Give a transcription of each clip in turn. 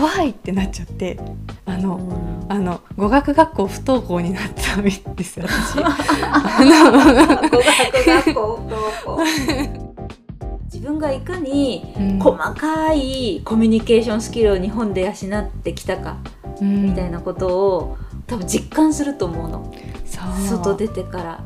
怖いってなっちゃってあの、うんあの語学学校不登校になったんですよ私。語学学校どこ自分がいかにうん。細かいコミュニケーションスキルを日本で養ってきたかうん。みたいなことを多分実感すると思うの。外出てから、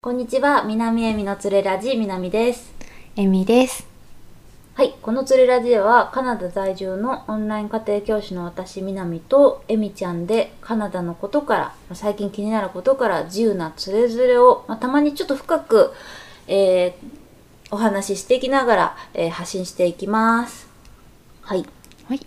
こんにちは南恵美のつれラジ南ですえみです。はいこのつれラジではカナダ在住のオンライン家庭教師の私南と恵美ちゃんでカナダのことからまあ最近気になることから自由なつれづれを、まあ、たまにちょっと深く、えーお話ししていきながら、えー発信していきます。はい。はい。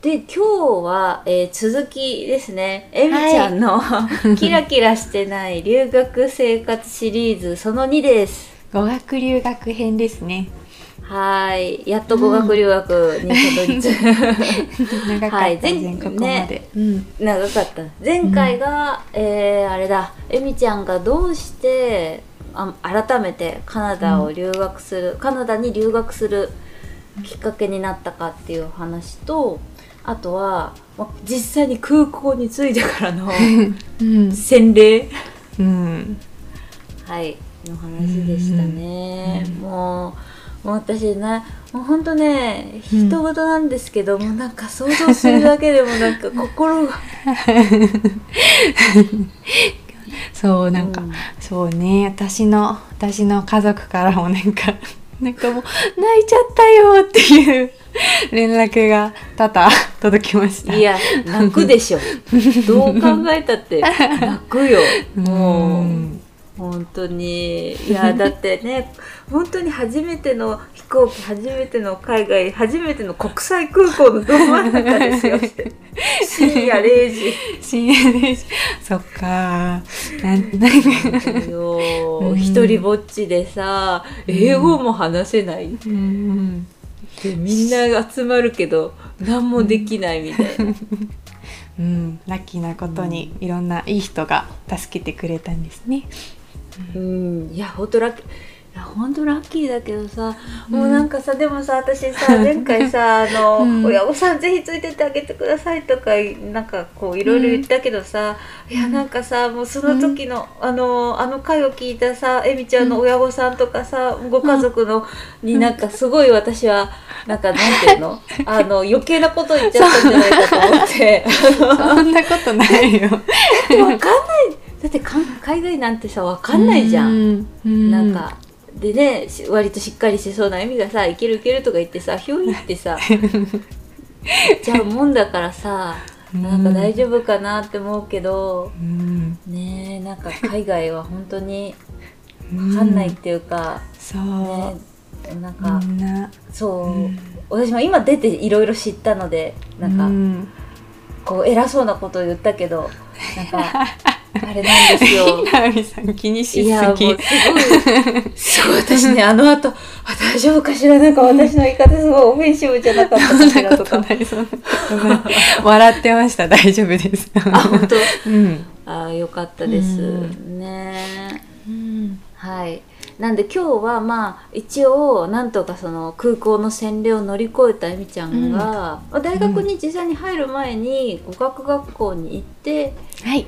で今日は、えー続きですね。えみちゃんの、キラキラしてない留学生活シリーズその2です語学留学編ですね。はい。やっと語学留学にたどり着いた、はい。前全ここまで、うん。長かった。前回が、えーあれだ。えみちゃんがどうしてあ改めてカナダを留学する、カナダに留学するきっかけになったかっていう話とあとはま実際に空港に着いてからの うん。洗礼。うん。はいの話でしたね、うん。もうもう私ねもうほんとね人事なんですけど、もうなんか想像するだけでもなんか 心が。そうなんか、うん。そうね私の私の家族からもなんか なんかもう泣いちゃったよっていう連絡が多々 届きました。いや泣くでしょ。どう考えたって泣くよ。もう。うん本当に。いやだってね 本当に初めての飛行機初めての海外初めての国際空港のど真ん中ですよ。深夜0時。深夜ですそっか。なんなん一人ぼっちでさ英語も話せない、うんでみんな集まるけど何もできないみたいな。うん、ラッキーなことにいろんないい人が助けてくれたんですね。うん。いや本当ラッキー。いや本当ラッキーだけどさ、もうなんかさでもさ私さ前回さあの、うん。親御さんぜひついてってあげてくださいとかなんかこういろいろ言ったけどさ、いやなんかさもうその時の、あのあの回を聞いたさえみちゃんの親御さんとかさ、ご家族のになんかすごい私はなんかなんていうの？あの余計なこと言っちゃったんじゃないかと思って。そんなことないよ。わかんないだって海外なんてさわかんないじゃん、ん。うん。なんかでねし割としっかりしてそうな意味がさ「いけるいける」とか言ってさひょいってさ じゃあもんだからさなんか大丈夫かなって思うけどうん、ねえなんか海外は本当にわかんないっていうか、そう、ねなんか、そう、うん。私も今出ていろいろ知ったのでなんか、うん、こう偉そうなことを言ったけどなんか あれなんですよ なみさん気にしいやもうすすぎごい。すごい私ね あの後あ大丈夫かしら？なんか私の言い方すごいオフェンシブじゃなかったかしらとなことか笑ってました大丈夫です。あ 本当？うん。あよかったです、うねうん。はいなんで今日はまあ一応なんとかその空港の洗礼を乗り越えたえみちゃんが、まあ大学に実際に入る前に語学学校に行ってはい。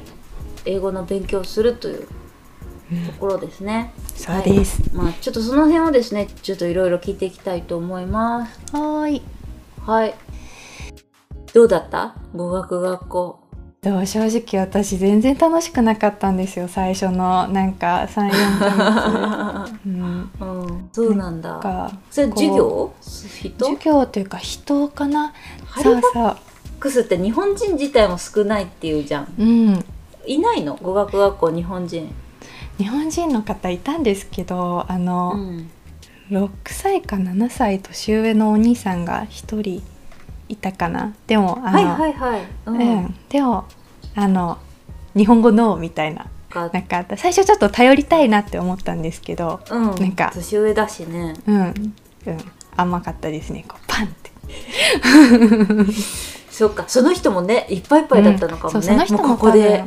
英語の勉強をするというところですね、そうです。まあちょっとその辺をですねちょっといろいろ聞いていきたいと思います。はーい。はい。どうだった？語学学校。でも正直私全然楽しくなかったんですよ。最初のなんか34ヶ月、うん、うん。そうなんだ。かそれ授業？人？授業というか人かな？ハリーそうそう。クスって日本人自体も少ないっていうじゃん。うんいないの？語学学校日本人。日本人の方いたんですけどあうの、ん。6歳か7歳年上のお兄さんが1人いたかな。でもあの、はいはいはい。うん。うん、でもあの日本語のみたいなかなんか最初ちょっと頼りたいなって思ったんですけどうん。なんか年上だしね。うん、うん、甘かったですね。こうパンって。そっか。その人もねいっぱいいっぱいだったのかもね、うん。その人もうここで、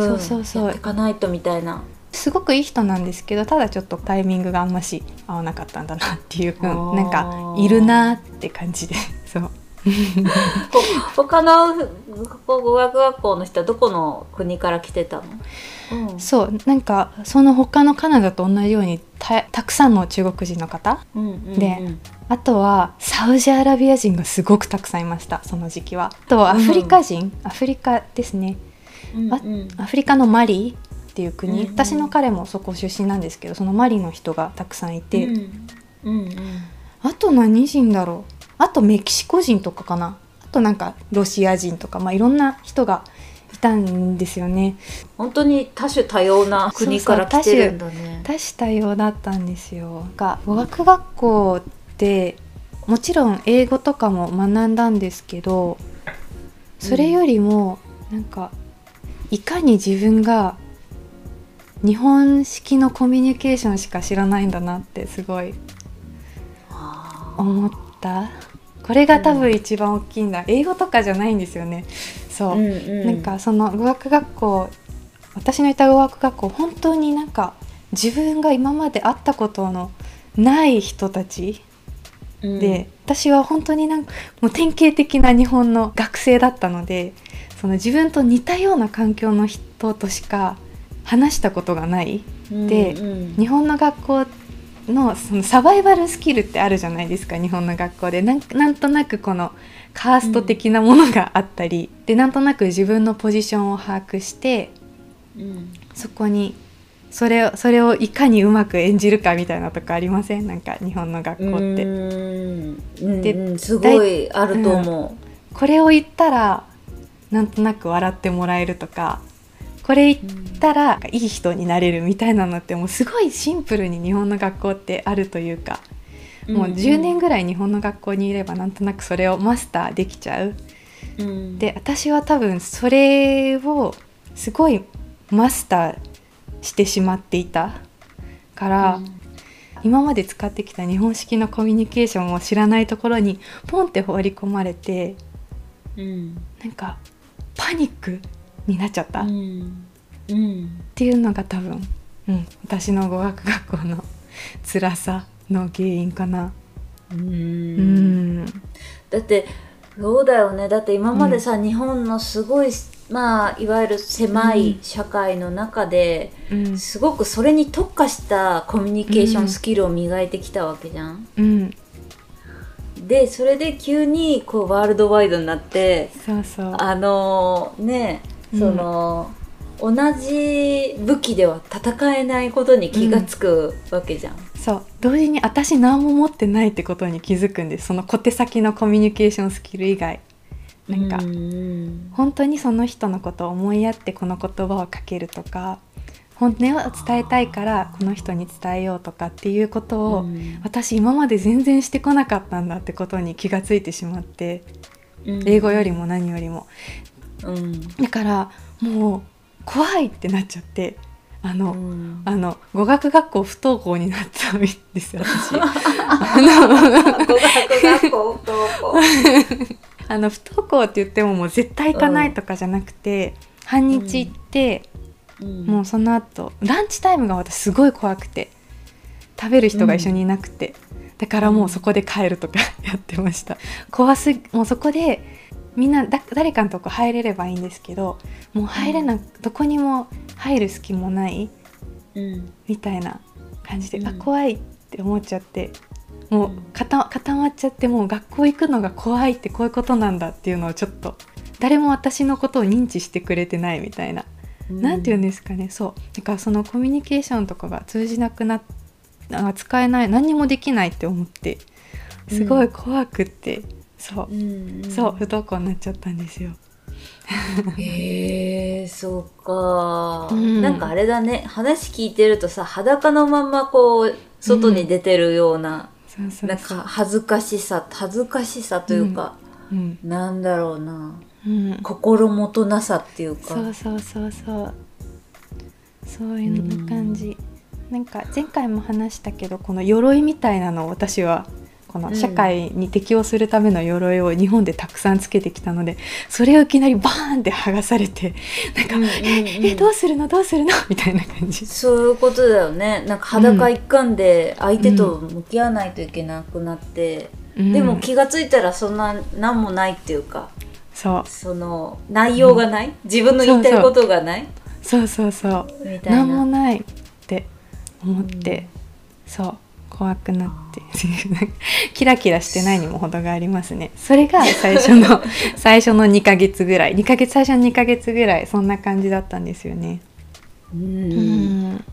そうそうそう。やっていかないとみたいな。すごくいい人なんですけどただちょっとタイミングがあんまし合わなかったんだなっていうあー。なんかいるなって感じで そう。ほ他の語学学校の人はどこの国から来てたの、うん。そうなんかその他のカナダと同じようにたたくさんの中国人の方うんうんうん。であとはサウジアラビア人がすごくたくさんいましたその時期は。あとはアフリカ人、アフリカですね。あうんうん。アフリカのマリっていう国、うんうん。私の彼もそこ出身なんですけどそのマリの人がたくさんいて、うん。うんあと何人だろう。あとメキシコ人とかかな。あとなんかロシア人とか、まあ、いろんな人がいたんですよね。本当に多種多様な国から来てるんだね。多種多様だったんですよ。なんか語学学校ってもちろん英語とかも学んだんですけどそれよりもなんかいかに自分が日本式のコミュニケーションしか知らないんだなってすごいあ思った。これが多分一番大きいんだ、英語とかじゃないんですよね。そう、ーうんうん。なんかその語学学校私のいた語学学校本当になんか自分が今まで会ったことのない人たちうん。で、私は本当になんかもう典型的な日本の学生だったのでその自分と似たような環境の人としか話したことがない。でうんうん。日本の学校のそのサバイバルスキルってあるじゃないですか日本の学校で。なんなんとなくこのカースト的なものがあったり、でなんとなく自分のポジションを把握してうん。そこにそれをそれをいかにうまく演じるかみたいなとこありません？なんか日本の学校って。うん。うんでうん。すごいあると思これを言ったらなんとなく笑ってもらえるとかこれ言ったらいい人になれるみたいなのってもうすごいシンプルに日本の学校ってあるというか、う。もう10年ぐらい日本の学校にいればなんとなくそれをマスターできちゃう。うんで私は多分それをすごいマスターしてしまっていたから、今まで使ってきた日本式のコミュニケーションを知らないところにポンって放り込まれてうんなんかパニックになっちゃった。っうん。うん。ていうのが多分、うん、私の語学学校の辛さの原因かな。ううん。ん、だってそうだよね。だって今までさ、日本のすごいまあいわゆる狭い社会の中で、うん、すごくそれに特化したコミュニケーションスキルを磨いてきたわけじゃん。うん、でそれで急にこうワールドワイドになってそうそう。あのねうん。その、同じ武器では戦えないことに気がつくわけじゃん。そう。同時に私何も持ってないってことに気づくんです。その小手先のコミュニケーションスキル以外。なんか、うん。本当にその人のことを思いやってこの言葉をかけるとか本音を伝えたいからこの人に伝えようとかっていうことを、うん。私今まで全然してこなかったんだってことに気がついてしまって英語よりも何よりも。うん。だからもう怖いってなっちゃってあの、うん。あの語学学校不登校になったんですよ私。語学学校不登校。あの不登校って言ってももう絶対行かないとかじゃなくて、半日行って、もうその後ランチタイムが私すごい怖くて食べる人が一緒にいなくて、だからもうそこで帰るとか やってました。怖すぎもうそこでみんなだ誰かのとこ入れればいいんですけどもう入れな、どこにも入る隙もないうん。みたいな感じで、うん。あ怖いって思っちゃってもう固まっちゃってもう学校行くのが怖いってこういうことなんだっていうのをちょっと誰も私のことを認知してくれてないみたいな、なんて言うんですかね。そう。だからそのコミュニケーションとかが通じなくなっあ使えない何にもできないって思ってすごい怖くって、そう。うん。そう不登校になっちゃったんですよ。へえそうか、うん。なんかあれだね。話聞いてるとさ裸のまんまこう外に出てるような、そうそうなんか恥ずかしさ恥ずかしさというか、うん。なんだろうなうん、心もとなさっていうか。そうそうそうそう。そういうの感じ、なんか前回も話したけどこの鎧みたいなのを私はこの社会に適応するための鎧を日本でたくさんつけてきたのでそれをいきなりバーンって剥がされてなんか「うんうんうん、ええどうするの？どうするの? 」みたいな感じ。そういうことだよねなんか裸一貫で相手と向き合わないといけなくなって、うん、でも気が付いたらそんな何もないっていうかそう。その内容がない、うん、自分の言いたいことがない？そうそうそう。何もないって思って、うん、そう。怖くなって。キラキラしてないにも程がありますね。それが最初の 最初の2ヶ月ぐらい。2ヶ月最初の2ヶ月ぐらいそんな感じだったんですよね。うん。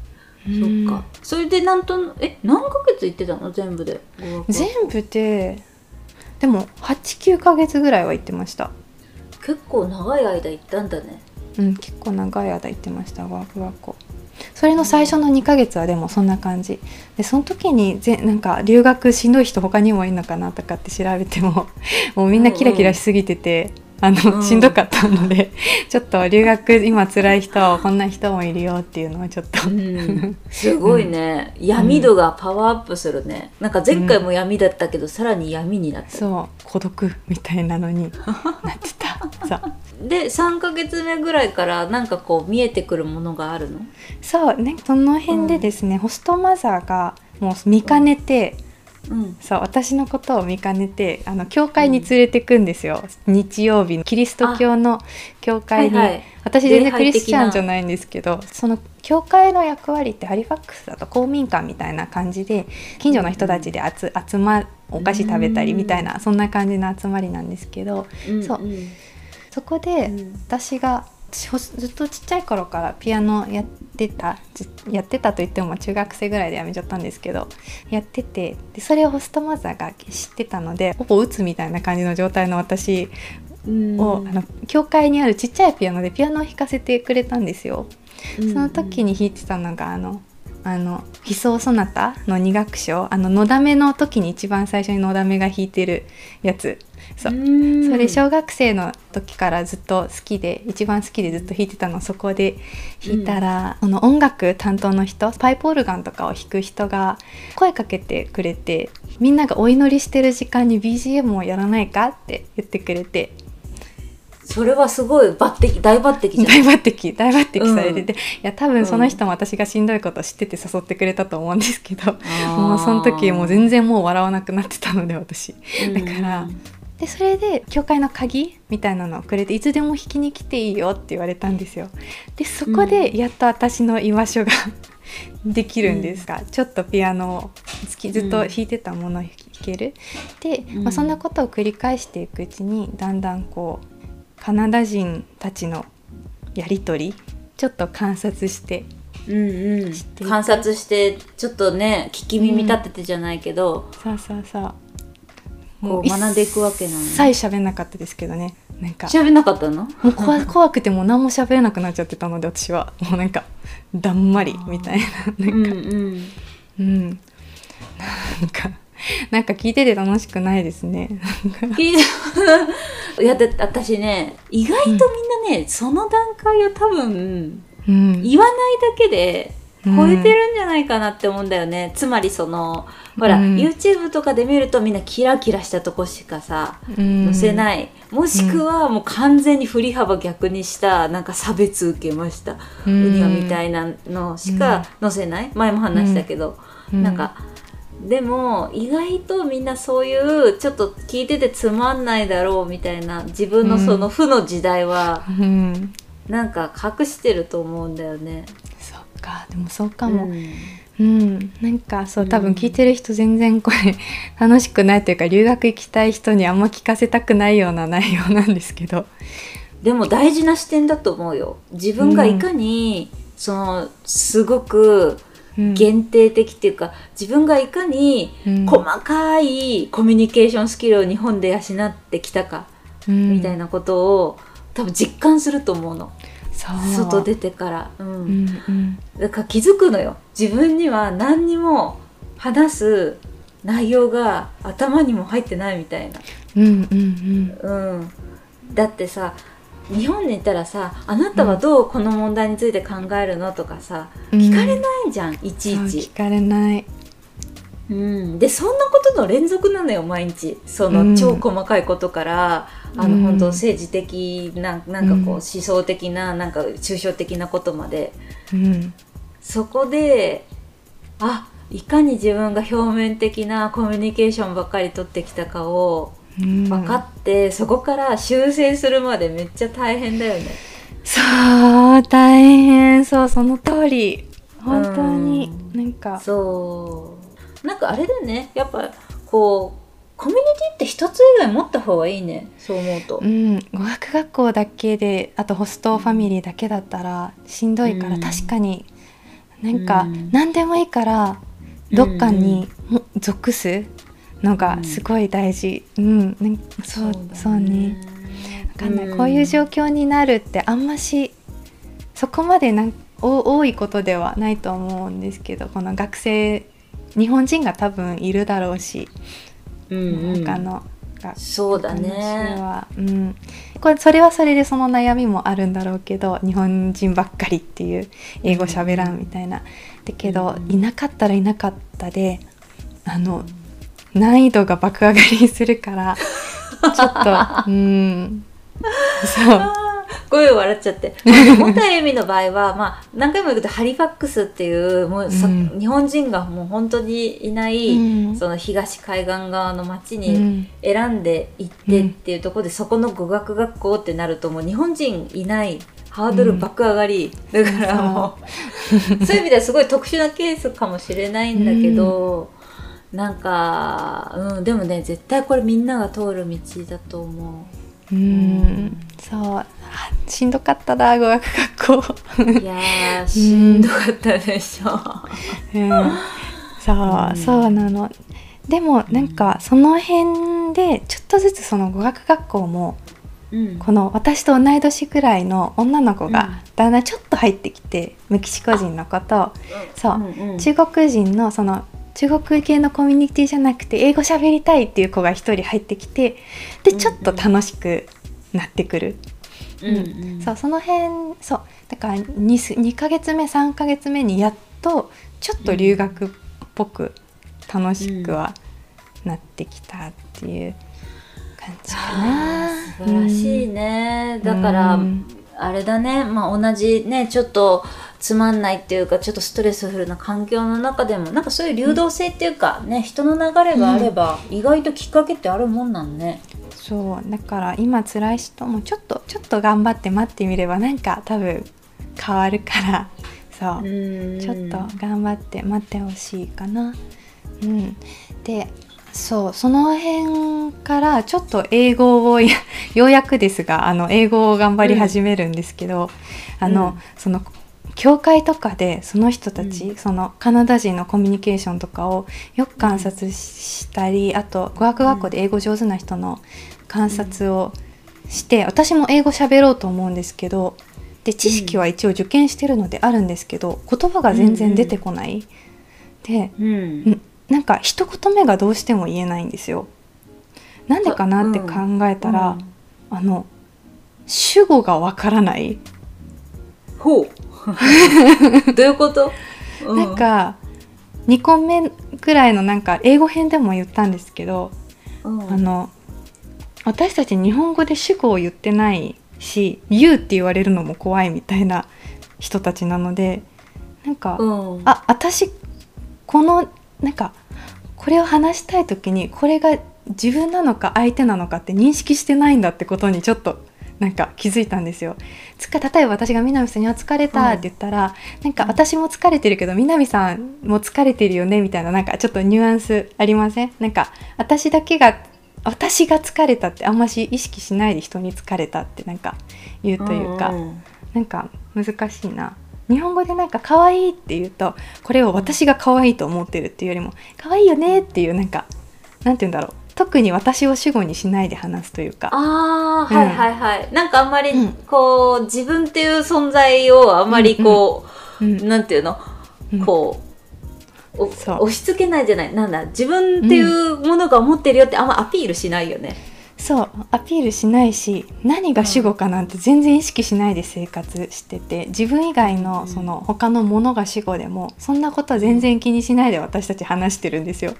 そっか。それでなんとえ何ヶ月行ってたの？全部で。全部ででも89ヶ月ぐらいは行ってました結構長い間行ったんだね。うん結構長い間行ってましたワークワークそれの最初の2ヶ月はでもそんな感じ。でその時にぜなんか留学しんどい人他にもいるのかなとかって調べてももうみんなキラキラしすぎてて、あの、うん、しんどかったのでちょっと留学今辛い人こんな人もいるよっていうのはちょっと、うん、すごいね、うん、闇度がパワーアップするね。なんか前回も闇だったけど、さらに闇になった。そう。孤独みたいなのになってた。そう。で3か月目ぐらいからなんかこう見えてくるものがあるの？そう。ねその辺でですね、ホストマザーがもう見かねて、うん、そう私のことを見かねてあの教会に連れてくんですよ、うん、日曜日キリスト教の教会に、はいはい、私全然クリスチャンじゃないんですけどその教会の役割ってハリファックスだと公民館みたいな感じで近所の人たちで集集まお菓子食べたりみたいな、そんな感じの集まりなんですけど、そう、そこで私がずっとちっちゃい頃からピアノやってたやってたと言っても中学生ぐらいでやめちゃったんですけどやっててでそれをホストマザーが知ってたのでほぼ打つみたいな感じの状態の私をあの教会にあるちっちゃいピアノでピアノを弾かせてくれたんですよ。その時に弾いてたのがあのあの「悲壮ソナタ」の2楽章あののだめの時に一番最初にのだめが弾いてるやつそう。それ小学生の時からずっと好きで一番好きでずっと弾いてたのそこで弾いたら、うん、その音楽担当の人パイプオルガンとかを弾く人が声かけてくれてみんながお祈りしてる時間に BGM をやらないかって言ってくれて。それはすごい抜擢大抜擢じゃ大抜擢大抜擢されてて、うん、いや多分その人も私がしんどいこと知ってて誘ってくれたと思うんですけど、うん、もうその時もう全然もう笑わなくなってたので私。だから、うん、でそれで教会の鍵みたいなのをくれていつでも引きに来ていいよって言われたんですよ。でそこでやっと私の居場所が できるんですが、ちょっとピアノをずっと弾いてたものを弾ける、で、まあ、そんなことを繰り返していくうちにだんだんこうカナダ人たちのやり取りちょっと観察してうんうん、観察してちょっとね聞き耳立ててじゃないけど、うん、そうそうそうこう学んでいくわけなの一切喋んなかったですけどね。なんか。喋んなかったの？もう怖 怖くてもう何も喋れなくなっちゃってたので私は。もうなんかだんまりみたいな。なんか。うん、うん、うん、なんかなんか聞いてて楽しくないですね。聞いて いやで私ね意外とみんなね、うん、その段階を多分、うん、言わないだけで超えてるんじゃないかなって思うんだよね、うん、つまりそのほら、うん、YouTube とかで見るとみんなキラキラしたとこしかさ、うん、載せない。もしくはもう完全に振り幅逆にしたなんか差別受けました、うん、ウニワみたいなのしか載せない、前も話したけど、うん、なんかでも意外とみんなそういうちょっと聞いててつまんないだろうみたいな自分のその負の時代は、なんか隠してると思うんだよね。そっか。でもそうかも、うん、うん、なんかそう多分聞いてる人全然これ楽しくないというか留学行きたい人にあんま聞かせたくないような内容なんですけど。でも大事な視点だと思うよ。自分がいかに、そのすごく限定的っていうか、自分がいかに細かいコミュニケーションスキルを日本で養ってきたか、みたいなことを多分実感すると思うの。外出てから、うん、うんうん、だから気づくのよ。自分には何にも話す内容が頭にも入ってないみたいな、うんうんうん、うん、だってさ日本にいたらさ「あなたはどうこの問題について考えるの?」とかさ、聞かれないじゃんいちいち。聞かれないうん、でそんなことの連続なのよ毎日。その超細かいことから、うん、あの本当政治的ななんかこう思想的ななんか抽象的なことまで、うん、そこであいかに自分が表面的なコミュニケーションばっかり取ってきたかを分かって、うん、そこから修正するまでめっちゃ大変だよね。そう大変。そうその通り。本当に、うん、なんか。そうなんかあれだよね。やっぱこうコミュニティって一つ以外持った方がいいね。そう思うと。うん。語学学校だけであとホストファミリーだけだったらしんどいから、うん、確かに。なんか、うん、何でもいいからどっかに属すのがすごい大事。うん、うん、そうそうね。わかんない、うん、こういう状況になるってあんましそこまでなん多いことではないと思うんですけどこの学生日本人が多分いるだろうし、うんうん、他のそうだね。は、うん、これそれはそれでその悩みもあるんだろうけど日本人ばっかりっていう英語喋らんみたいな、だけど、いなかったらいなかったであの難易度が爆上がりするからちょっとうん。そう声を笑っちゃって。本田由美の場合は、まあ、何回も言うけど、ハリファックスっていう、もう、うん、日本人がもう本当にいない、うん、その東海岸側の町に選んで行ってっていうところで、そこの語学学校ってなると、もう日本人いないハードル爆上がり、うん、だからもうそういう意味ではすごい特殊なケースかもしれないんだけど、うん、なんか、うん、でもね絶対これみんなが通る道だと思う。うん、そう。しんどかったな語学学校。いやしんどかったでしょ、うん、そう、そうなの。でもなんかその辺でちょっとずつその語学学校もこの私と同い年ぐらいの女の子がだんだんちょっと入ってきて、メキシコ人の子と、そう、中国人のその中国系のコミュニティじゃなくて英語喋りたいっていう子が一人入ってきてでちょっと楽しくなってくる。うん、うん、そうその辺そう。だから 2, 2ヶ月目3ヶ月目にやっとちょっと留学っぽく楽しくはなってきたっていう感じかな。素晴らしいね、だから、あれだね、まあ、同じねちょっとつまんないっていうかちょっとストレスフルな環境の中でもなんかそういう流動性っていうか、ね人の流れがあれば、意外ときっかけってあるもんなんね。そうだから今辛い人もちょっとちょっと頑張って待ってみればなんか多分変わるから。そう。ちょっと頑張って待ってほしいかな。うん、でそうその辺からちょっと英語を ようやくですがあの英語を頑張り始めるんですけど、うん、あの、その教会とかでその人たち、うん、そのカナダ人のコミュニケーションとかをよく観察したり、あと語学学校で英語上手な人の観察をして、私も英語喋ろうと思うんですけどで知識は一応受験してるのであるんですけど言葉が全然出てこない。で、うん、なんか一言目がどうしても言えないんですよ。なんでかなって考えたら、うん、あの主語がわからない。ほう。どういうこと？うん、なんか2個目くらいのなんか英語編でも言ったんですけど、うん、あの私たち日本語で主語を言ってないし「言う」って言われるのも怖いみたいな人たちなのでなんか、うん、あ私このなんかこれを話したい時にこれが自分なのか相手なのかって認識してないんだってことにちょっとなんか気づいたんですよ。つか例えば私が南さんには疲れたって言ったら、うん、なんか私も疲れてるけど南さんも疲れてるよねみたいななんかちょっとニュアンスありません？なんか私だけが私が疲れたってあんまし意識しないで人に疲れたってなんか言うというか、うんうん、なんか難しいな。日本語でなんか可愛いって言うとこれを私が可愛いと思ってるっていうよりも可愛いよねっていうなんかなんて言うんだろう特に私を主語にしないで話すというか。ああ、うん、はいはい。はいなんかあんまりこう、うん、自分っていう存在をあんまりこう、うんうん、なんていうの、こう押し付けないじゃない。なんだ自分っていうものが思ってるよってあんまアピールしないよね、そうアピールしないし何が主語かなんて全然意識しないで生活してて自分以外のその他のものが主語でもそんなことは全然気にしないで私たち話してるんですよ。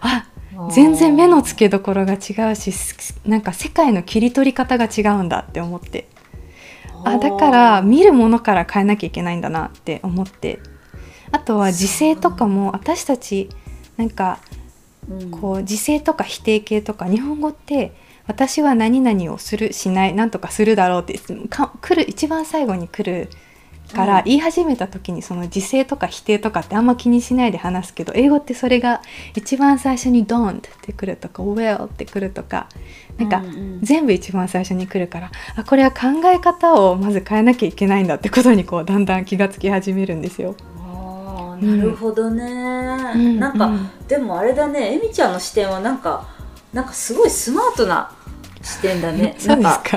あ全然目の付けどころが違うしなんか世界の切り取り方が違うんだって思って。あだから見るものから変えなきゃいけないんだなって思って。あとは時勢とかも私たちなんかこう時勢とか否定形とか日本語って私は何々をするしない何とかするだろうってか来る一番最後に来るから言い始めた時にその時勢とか否定とかってあんま気にしないで話すけど英語ってそれが一番最初に「don't」ってくるとか「well」ってくるとかなんか全部一番最初に来るからあこれは考え方をまず変えなきゃいけないんだってことにこうだんだん気がつき始めるんですよ。なるほどね、うん、なんか、うん、でもあれだねえみちゃんの視点はなんかなんかすごいスマートな視点だね。そうですか？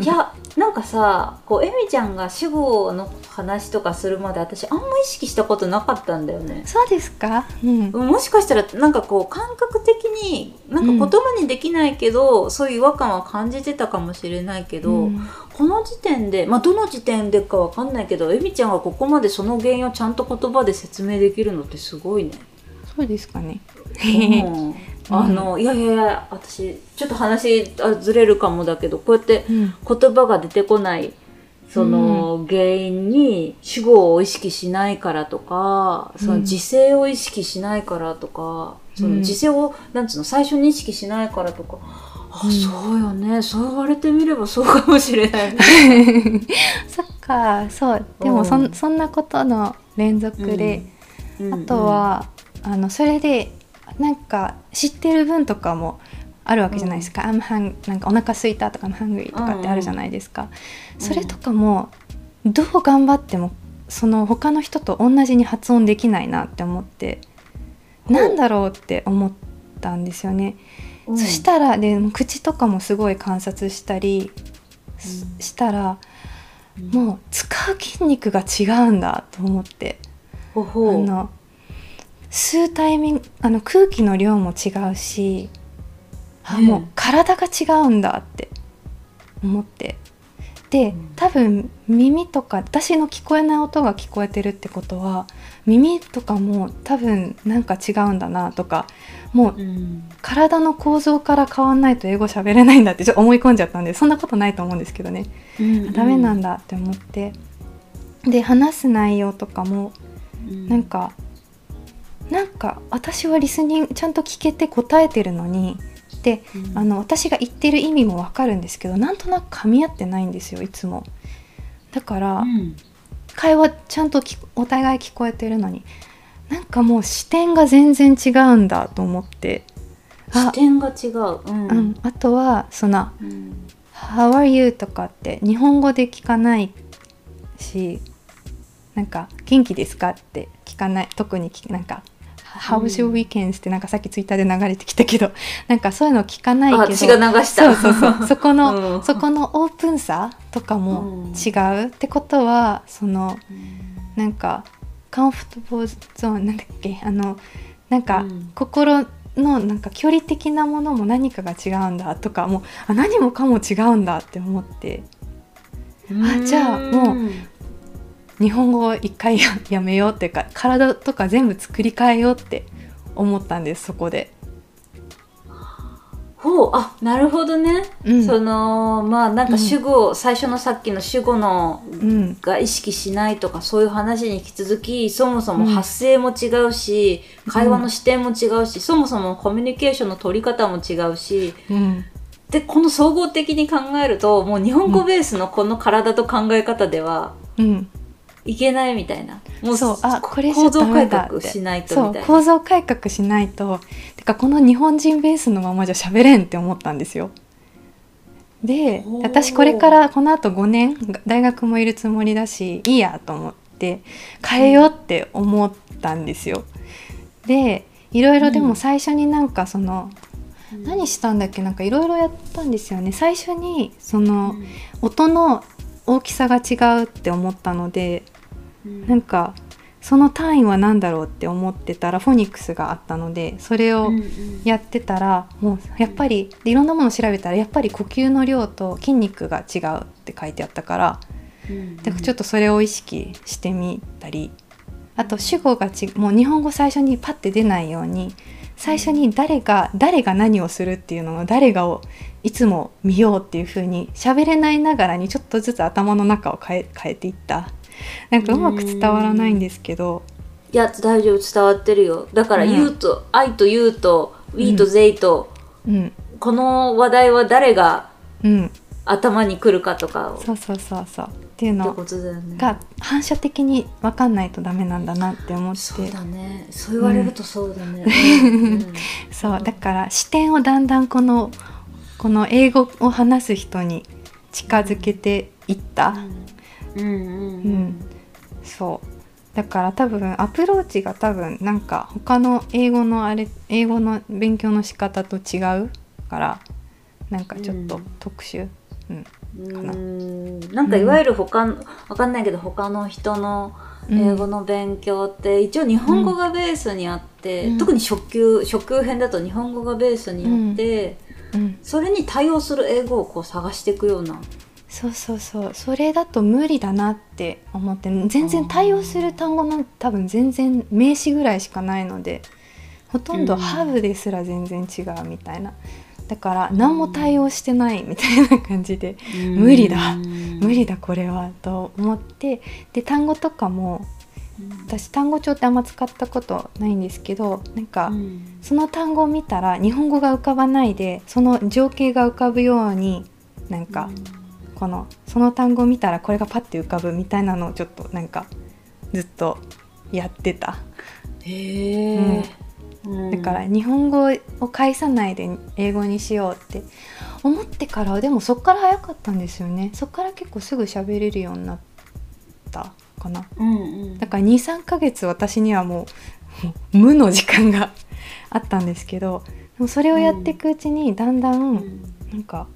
いやなんかさこうエミちゃんが主語の話とかするまで私あんま意識したことなかったんだよね。そうですか、うん、もしかしたらなんかこう感覚的になんか言葉にできないけど、うん、そういう違和感は感じてたかもしれないけど、うん、この時点でまあどの時点でかわかんないけどエミちゃんがここまでその原因をちゃんと言葉で説明できるのってすごいね。そうですかね、うん あの、いやいやいや私ちょっと話ずれるかもだけどこうやって言葉が出てこない、その原因に主語を意識しないからとか、その時勢を意識しないからとか、その時勢をなんつうの最初に意識しないからとか。あ、そうよね。そう言われてみればそうかもしれない、ね、そっか。そう。でもそ,、ん、そんなことの連続で、あとはあのそれでなんか知ってる分とかもあるわけじゃないですか「うん、I'm hung なんかお腹すいたとか「I'm hungry」とかってあるじゃないですか、うん、それとかもどう頑張ってもその他の人と同じに発音できないなって思ってなんだろうって思ったんですよね、うん、そしたらで口とかもすごい観察したりしたら、もう使う筋肉が違うんだと思って。あの吸うタイミングあの空気の量も違うしあもう体が違うんだって思って。で多分耳とか私の聞こえない音が聞こえてるってことは耳とかも多分なんか違うんだなとかもう体の構造から変わんないと英語喋れないんだってちょっと思い込んじゃったんでそんなことないと思うんですけどね、うんうん、ダメなんだって思って。で話す内容とかもなんかなんか私はリスニングちゃんと聞けて答えてるのにで、うん、あの私が言ってる意味もわかるんですけどなんとなく噛み合ってないんですよいつも。だから、うん、会話ちゃんとお互い聞こえてるのに。なんかもう視点が全然違うんだと思って。視点が違う、うん、うん、あとはその「How are you?」とかって日本語で聞かないしなんか「元気ですか?」って聞かない特になんか How's your weekends? ってなんかさっきツイッターで流れてきたけど なんかそういうの聞かないけど私が流した。そうそうそう。そこの、うん、そこのオープンさとかも違う、ってことはその、うん、なんかカンフォトボーゾーンなんだっけ？あのなんか、心のなんか距離的なものも何かが違うんだとかもうあ何もかも違うんだって思って。あじゃあもう日本語を一回やめようっていうか体とか全部作り変えようって思ったんですそこで。ほうあなるほどね、うん、そのまあなんか主語、うん、最初のさっきの主語の、うん、が意識しないとかそういう話に引き続きそもそも発声も違うし、会話の視点も違うし、そもそもコミュニケーションの取り方も違うし、でこの総合的に考えるともう日本語ベースのこの体と考え方では、いけないみたいな。もうそうあこれ構造改革しないとみたいな。構造改革しないと。てかこの日本人ベースのままじゃ喋れんって思ったんですよ。で私これからこのあと5年大学もいるつもりだしいいやと思って変えようって思ったんですよ、でいろいろでも最初になんかその、うん、何したんだっけ？なんかいろいろやったんですよね。最初にその、音の大きさが違うって思ったので、うん、なんかその単位は何だろうって思ってたらフォニックスがあったのでそれをやってたら、もうやっぱりいろんなものを調べたらやっぱり呼吸の量と筋肉が違うって書いてあったから、だからちょっとそれを意識してみたりあと主語がちもう日本語最初にパッて出ないように最初に誰が誰が何をするっていうのを誰がをいつも見ようっていう風に喋れないながらにちょっとずつ頭の中を変え変えていったなんかうまく伝わらないんですけど。いや大丈夫伝わってるよ。だから「言うと「愛と言うと「We と「They と」うん、この話題は誰が頭にくるかとかを、そうそうそうそう。っていうのが反射的に分かんないとダメなんだなって思って。そうだね。そう言われるとそうだね、そう。だから視点をだんだんこのこの英語を話す人に近づけていった、うん、うんうん。うん。そう。だから多分アプローチが多分なんか他の英語のあれ英語の勉強の仕方と違うからなんかちょっと特殊、うん、かな。なんかいわゆる他、うん、わかんないけど他の人の英語の勉強って一応日本語がベースにあって、うん、特に初級初級編だと日本語がベースにあって、うん、それに対応する英語をこう探していくような。そうそうそう。それだと無理だなって思って全然対応する単語なんて多分全然名詞ぐらいしかないのでほとんどハーブですら全然違うみたいな。だから何も対応してないみたいな感じで無理だ。無理だこれはと思ってで単語とかも私単語帳ってあんま使ったことないんですけどなんか、その単語を見たら日本語が浮かばないでその情景が浮かぶようになんか、このその単語を見たらこれがパッて浮かぶみたいなのをちょっとなんかずっとやってた。へえ、だから日本語を返さないで英語にしようって思ってからでもそっから早かったんですよね。そっから結構すぐ喋れるようになったかな、うんうん、だから23ヶ月私にはもう無の時間があったんですけどでもそれをやっていくうちにだんだん。なんか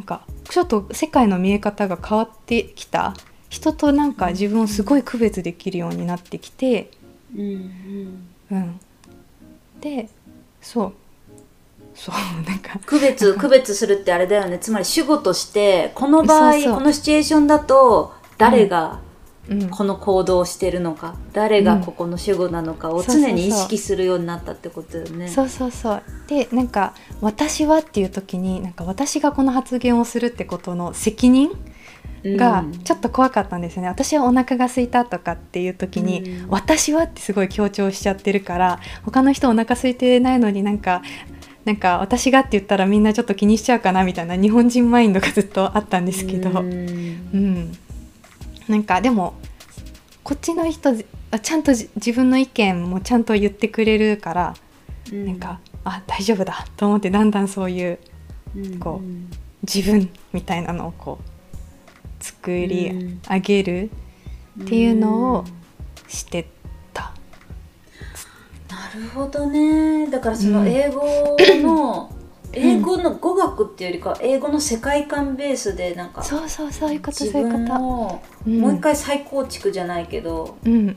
なんかちょっと世界の見え方が変わってきた。人となんか自分をすごい区別できるようになってきて、うん、うん、でそう。そうなんか。区別区別するってあれだよね。つまり主語としてこの場合このシチュエーションだと誰がこの行動をしてるのか、うん、誰がここの主語なのかを常に意識するようになったってことよね。そうそうそう。でなんか「私は」っていう時になんか私がこの発言をするってことの責任がちょっと怖かったんですよね、うん、私はお腹が空いたとかっていう時に、うん、私はってすごい強調しちゃってるから他の人お腹空いてないのになんかなんか私がって言ったらみんなちょっと気にしちゃうかなみたいな日本人マインドがずっとあったんですけど、うん、うん、なんかでもこっちの人ちゃんと自分の意見もちゃんと言ってくれるから、うん、なんかあ大丈夫だと思ってだんだんそういう、こう自分みたいなのをこう作り上げるっていうのをしてた。なるほどね。だからその英語の、英語の語学っていうよりか英語の世界観ベースでなんかそうそうそういうことそういうこと。もう一回再構築じゃないけど、うん、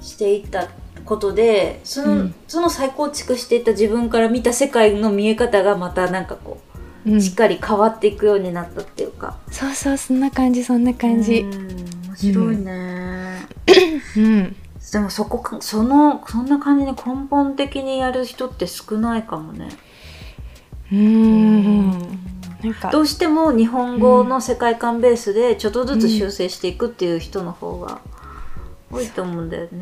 していったことでそのうん、その再構築していった自分から見た世界の見え方がまたなんかこうしっかり変わっていくようになったっていうか、うん、そうそうそんな感じそんな感じ。面白いね。うん、でもそこそのそんな感じに根本的にやる人って少ないかもねうん。なんか。どうしても日本語の世界観ベースでちょっとずつ修正していくっていう人の方が多いと思うんだよね。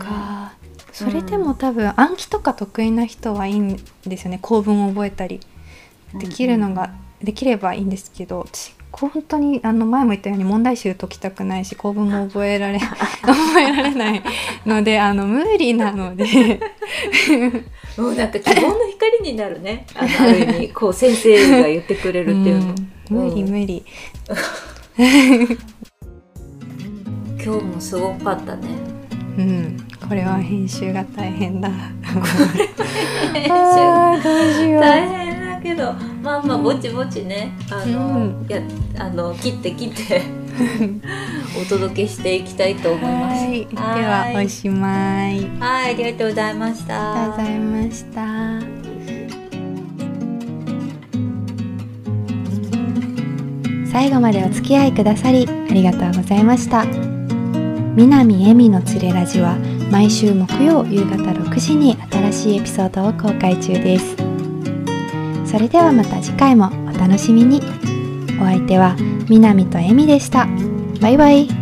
それでも多分暗記とか得意な人はいいんですよね。構文を覚えたり。できるのができればいいんですけど。私本当にあの前も言ったように問題集解きたくないし構文も覚えられ 覚えられないのであの無理なのでもうなんか希望の光になるね。ある意味こう先生が言ってくれるっていうの、うん、無理無理。今日もすごかったね。うん。これは編集が大変だ。編集大変けど。まあまあぼちぼちね。あの、うん、やあの切って切って お届けしていきたいと思います。ではおしまい。はい、ありがとうございました。ありがとうございました。最後までお付き合いくださりありがとうございました。南恵美のつれラジは毎週木曜夕方6時に新しいエピソードを公開中です。それではまた次回もお楽しみに。お相手は南とえみでした。バイバイ。